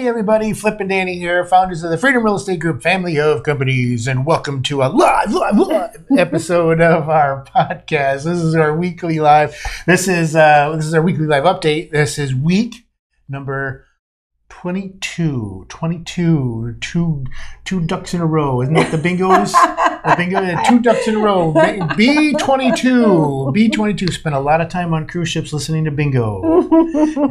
Hey everybody, Flip and Dani here, founders of the Freedom Real Estate Group family of companies, and welcome to a live, live, live episode of our podcast. This is our weekly live. This is uh, this is our weekly live update. This is week number 22. 22. Two two ducks in a row. Isn't that the bingos? The bingo two ducks in a row. B22. B22 spent a lot of time on cruise ships listening to bingo.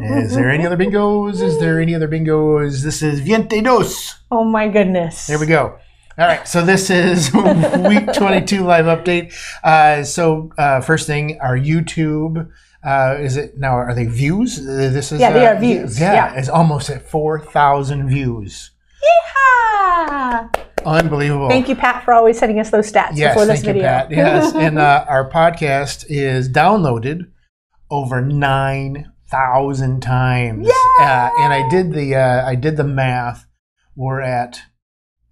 Is there any other bingos? Is there any other bingos? This is Viente Dos. Oh my goodness. There we go. All right, so this is week 22 live update. Uh, so, uh, first thing, our YouTube. Uh, is it now? Are they views? Uh, This is Yeah, they uh, are views, Yeah, yeah. it's almost at four thousand views. Yeehaw! Unbelievable. Thank you, Pat, for always sending us those stats Yes, before this thank video. you, Pat. Yes, and uh, our podcast is downloaded over nine thousand times. Uh, and I did the uh, I did the math. We're at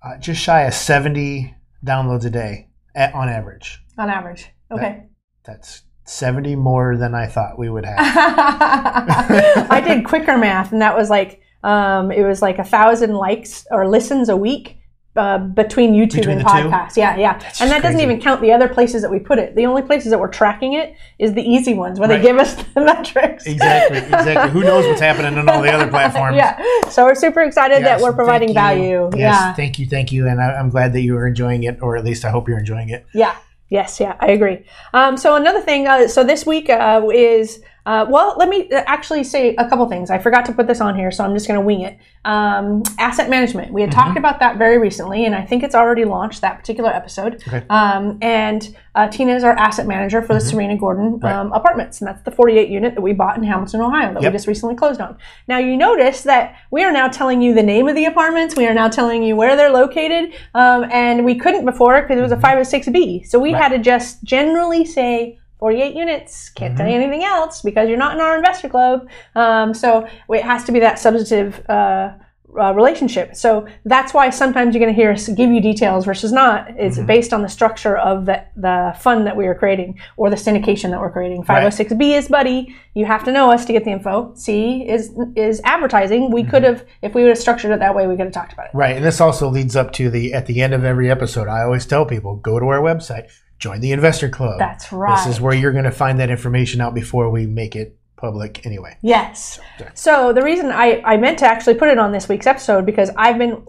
uh, just shy of seventy downloads a day at, on average. On average. Okay. That's seventy more than I thought we would have. I did quicker math, and that was like um, it was like a thousand likes or listens a week. Uh, between YouTube Between and podcast. two? yeah, yeah, and just that doesn't even count the other places that we put it. The only places that we're tracking it is the easy ones where Right. they give us the metrics. exactly, exactly. Who knows what's happening on all the other platforms? yeah, so we're super excited that we're providing value. Yes, Yeah, thank you, thank you, and I, I'm glad that you are enjoying it, or at least I hope you're enjoying it. Yeah. Yes. Yeah. I agree. Um, so another thing. Uh, so this week uh, is uh, well. Let me uh, actually say a couple things. I forgot to put this on here, so I'm just going to wing it. Um, asset management. We had Mm-hmm. talked about that very recently, and I think it's already launched that particular episode. Okay. Um, and uh, Tina is our asset manager for the Serena Gordon um, apartments, and that's the 48 unit that we bought in Hamilton, Ohio, that Yep. we just recently closed on. Now you notice that we are now telling you the name of the apartments. We are now telling you where they're located, um, and we couldn't before because it was a 506B. So we had to just generally say 48 units. Can't tell you anything else because you're not in our investor club. Um, so it has to be that substantive. Uh, uh, relationship. So that's why sometimes you're going to hear us give you details versus not. It's based on the structure of the, the fund that we are creating or the syndication that we're creating. 506B is buddy. You have to know us to get the info. C is is advertising. We could have, if we would have structured it that way, we could have talked about it. Right, and this also leads up to the at the end of every episode. I always tell people go to our website, join the investor club. That's right. This is where you're going to find that information out before we make it public. Anyway, Yes. So the reason I, I meant to actually put it on this week's episode because I've been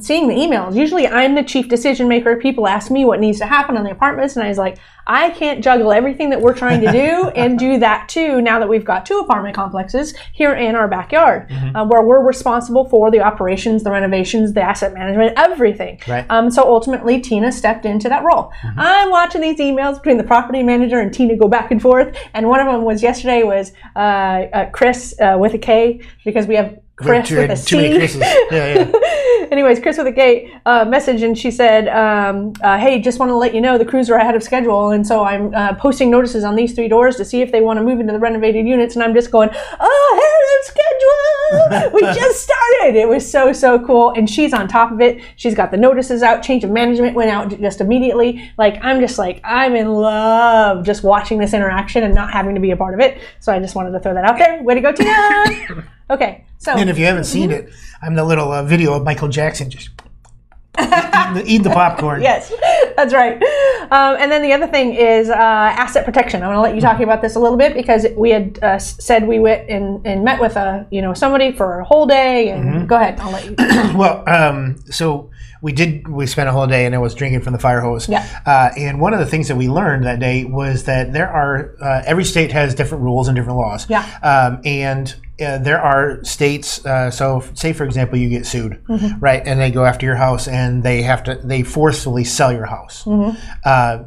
seeing the emails. Usually I'm the chief decision maker. People ask me what needs to happen on the apartments, and I was like, I can't juggle everything that we're trying to do and do that too. Now that we've got two apartment complexes here in our backyard, uh, where we're responsible for the operations, the renovations, the asset management, everything. Right. Um, so ultimately, Tina stepped into that role. I'm watching these emails between the property manager and Tina go back and forth, and one of them was yesterday was uh, uh, Chris uh, with a K because we have Chris too, with a Chris's. Yeah, yeah. Anyways, Chris with a K uh, message, and she said, um, uh, "Hey, just want to let you know the crews are ahead of schedule, and so I'm uh, posting notices on these three doors to see if they want to move into the renovated units." And I'm just going, "Ahead of schedule! we just started." It was so so cool, and she's on top of it. She's got the notices out. Change of management went out just immediately. Like I'm just like I'm in love just watching this interaction and not having to be a part of it. So I just wanted to throw that out there. Way to go, Tina! okay, so And if you haven't seen it, I'm the little uh, video of Michael Jackson just eating the, eating the popcorn. Yes, that's right. Um, and then the other thing is uh, asset protection. I want to let you talk about this a little bit because we had uh, said we went and, and met with a you know somebody for a whole day. And go ahead, I'll let you. Well, um, so we did. We spent a whole day, and I was drinking from the fire hose. Yeah. Uh, and one of the things that we learned that day was that there are uh, every state has different rules and different laws. Yeah. Um, and uh, there are states. Uh, so, say for example, you get sued, Mm-hmm. right? And they go after your house, and they have to they forcefully sell your house. Mm-hmm. Uh,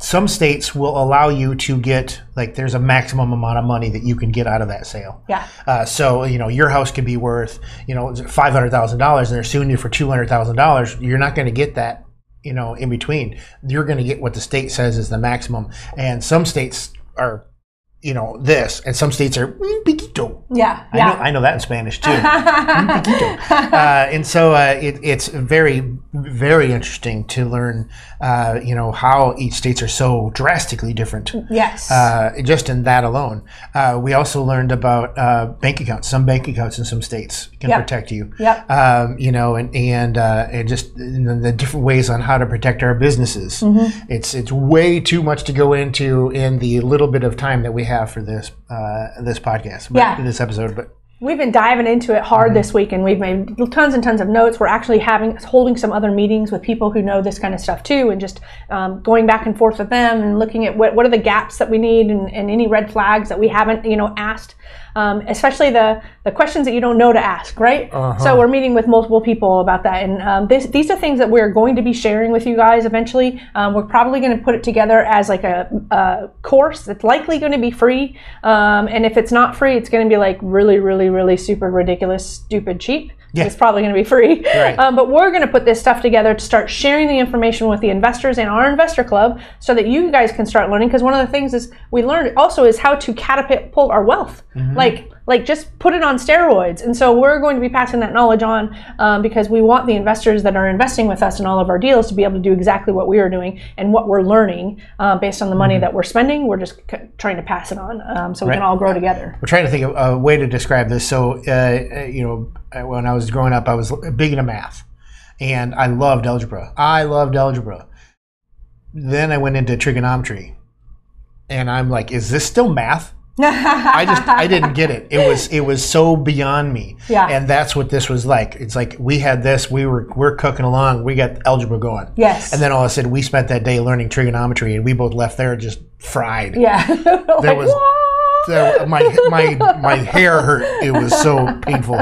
some states will allow you to get like there's a maximum amount of money that you can get out of that sale. Yeah. Uh, so you know your house could be worth you know five hundred thousand dollars, and they're suing you for two hundred thousand dollars. You're not going to get that you know in between. You're going to get what the state says is the maximum, and some states are you know this, and some states are "un poquito." Yeah, I yeah. know, I know that in Spanish too. Poquito. uh, and so uh, it, it's very, very interesting to learn, uh, you know, how each states are so drastically different. yes. Uh, just in that alone, uh, we also learned about uh, bank accounts. Some bank accounts in some states can Yep. protect you. Yep. Um, you know, and and uh, and just the, the different ways on how to protect our businesses. Mm-hmm. It's it's way too much to go into in the little bit of time that we have for this uh, this podcast. but- Yeah. This episode, but We've been diving into it hard this week, and we've made tons and tons of notes. We're actually having holding some other meetings with people who know this kind of stuff too, and just um, going back and forth with them and looking at what, what are the gaps that we need and, and any red flags that we haven't, you know, asked. Um, especially the the questions that you don't know to ask, right? So we're meeting with multiple people about that, and um, this, these are things that we're going to be sharing with you guys eventually. Um, we're probably going to put it together as like a, a course that's likely going to be free, um, and if it's not free, it's going to be like really, really, really super ridiculous, stupid cheap. Yeah. It's probably going to be free. Right. Um, but we're going to put this stuff together to start sharing the information with the investors in our investor club so that you guys can start learning. Because one of the things is we learned also is how to catapult our wealth. Like, like just put it on steroids. And so we're going to be passing that knowledge on um, because we want the investors that are investing with us in all of our deals to be able to do exactly what we are doing and what we're learning uh, based on the money that we're spending. We're just c- trying to pass it on um, so we can all grow together. we're trying to think of a way to describe this. So, uh, uh, you know, when I was growing up, I was big into math, and I loved algebra. I loved algebra. Then I went into trigonometry, and I'm like, is this still math? I just I didn't get it. It was it was so beyond me. Yeah. And that's what this was like. It's like we had this, we were we're cooking along, we got algebra going. Yes. And then all of a sudden we spent that day learning trigonometry and we both left there just fried. Yeah. There Like, was there- my my my hair hurt. It was so painful.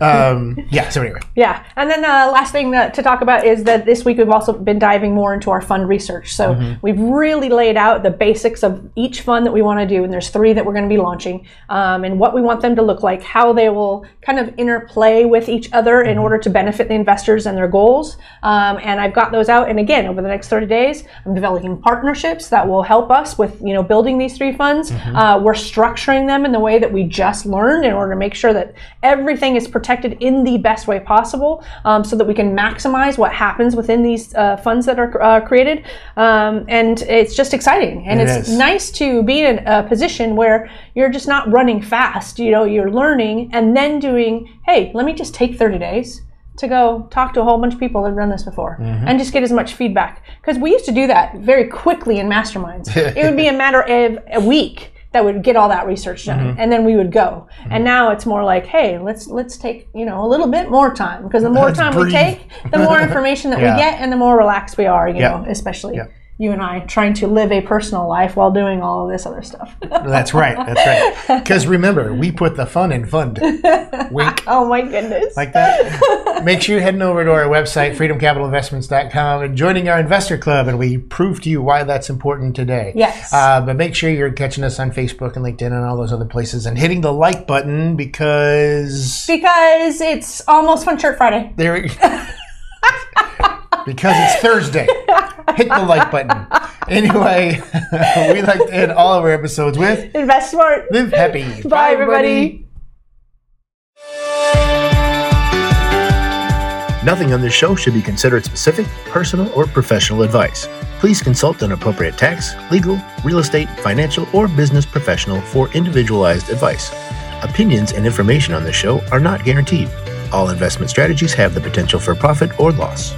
Um, yeah. So anyway, Yeah, and then the last thing that, to talk about is that this week we've also been diving more into our fund research. So Mm-hmm. we've really laid out the basics of each fund that we want to do, and there's three that we're going to be launching, um, and what we want them to look like, how they will kind of interplay with each other Mm-hmm. in order to benefit the investors and their goals. Um, and I've got those out, and again, over the next 30 days, I'm developing partnerships that will help us with you know building these three funds. Mm-hmm. Uh, we're structuring them in the way that we just learned in order to make sure that everything is protected in the best way possible um, so that we can maximize what happens within these uh, funds that are uh, created. Um, and it's just exciting. And It it's is. nice to be in a position where you're just not running fast. You know, you're learning and then doing, hey, let me just take 30 days to go talk to a whole bunch of people that have done this before and just get as much feedback. Because we used to do that very quickly in masterminds. it would be a matter of a week that would get all that research done mm-hmm. and then we would go and mm-hmm. now it's more like hey let's let's take you know a little bit more time because the more Let's time breathe. we take the more information that Yeah. we get and the more relaxed we are you Yeah. know especially Yeah. You and i trying to live a personal life while doing all of this other stuff that's right. That's right. Because remember, we put the fun in fund. Wink. oh my goodness Like that. Make sure you're heading over to our website, freedomcapitalinvestments.com, and joining our investor club, and we prove to you why that's important today. Yes. Uh, but make sure you're catching us on Facebook and LinkedIn and all those other places and hitting the like button because because it's almost fun shirt friday there. because it's Thursday. Hit the like button. Anyway, we like to end all of our episodes with invest smart Live Happy. Bye, everybody. Nothing on this show should be considered specific, personal, or professional advice. Please consult an appropriate tax, legal, real estate, financial, or business professional for individualized advice. Opinions and information on this show are not guaranteed. All investment strategies have the potential for profit or loss.